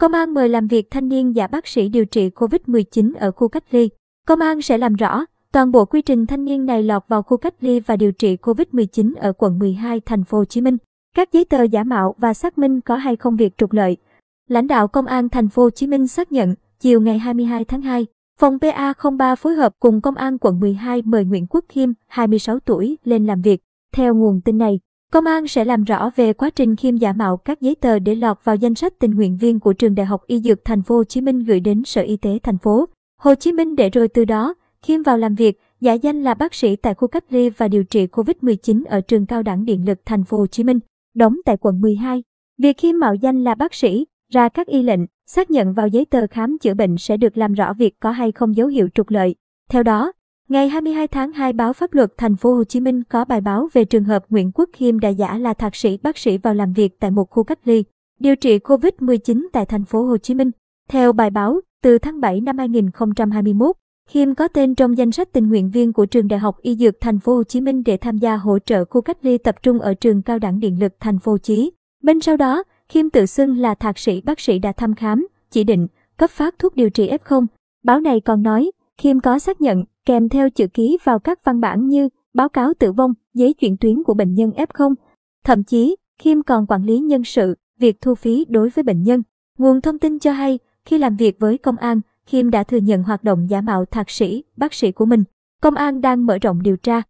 Công an mời làm việc thanh niên giả bác sĩ điều trị COVID-19 ở khu cách ly. Công an sẽ làm rõ toàn bộ quy trình thanh niên này lọt vào khu cách ly và điều trị COVID-19 ở quận 12 thành phố Hồ Chí Minh. Các giấy tờ giả mạo và xác minh có hay không việc trục lợi. Lãnh đạo Công an thành phố Hồ Chí Minh xác nhận, chiều ngày 22 tháng 2, phòng PA03 phối hợp cùng Công an quận 12 mời Nguyễn Quốc Khiêm, 26 tuổi, lên làm việc. Theo nguồn tin này, Công an sẽ làm rõ về quá trình Khiêm giả mạo các giấy tờ để lọt vào danh sách tình nguyện viên của trường Đại học Y Dược Thành phố Hồ Chí Minh gửi đến Sở Y tế thành phố Hồ Chí Minh để rồi từ đó Khiêm vào làm việc, giả danh là bác sĩ tại khu cách ly và điều trị COVID-19 ở trường cao đẳng điện lực thành phố Hồ Chí Minh, đóng tại quận 12. Việc Khiêm mạo danh là bác sĩ, ra các y lệnh, xác nhận vào giấy tờ khám chữa bệnh sẽ được làm rõ việc có hay không dấu hiệu trục lợi. Theo đó, ngày 22 tháng 2 báo Pháp luật thành phố Hồ Chí Minh có bài báo về trường hợp Nguyễn Quốc Khiêm đã giả là thạc sĩ bác sĩ vào làm việc tại một khu cách ly, điều trị COVID-19 tại thành phố Hồ Chí Minh. Theo bài báo, từ tháng 7 năm 2021, Khiêm có tên trong danh sách tình nguyện viên của trường Đại học Y Dược Thành phố Hồ Chí Minh để tham gia hỗ trợ khu cách ly tập trung ở trường Cao đẳng Điện lực Thành phố Chí. Bên sau đó, Khiêm tự xưng là thạc sĩ bác sĩ đã thăm khám, chỉ định, cấp phát thuốc điều trị F0. Báo này còn nói, Khiêm có xác nhận kèm theo chữ ký vào các văn bản như báo cáo tử vong, giấy chuyển tuyến của bệnh nhân F0. Thậm chí, Khiêm còn quản lý nhân sự, việc thu phí đối với bệnh nhân. Nguồn thông tin cho hay, khi làm việc với công an, Khiêm đã thừa nhận hoạt động giả mạo thạc sĩ, bác sĩ của mình. Công an đang mở rộng điều tra,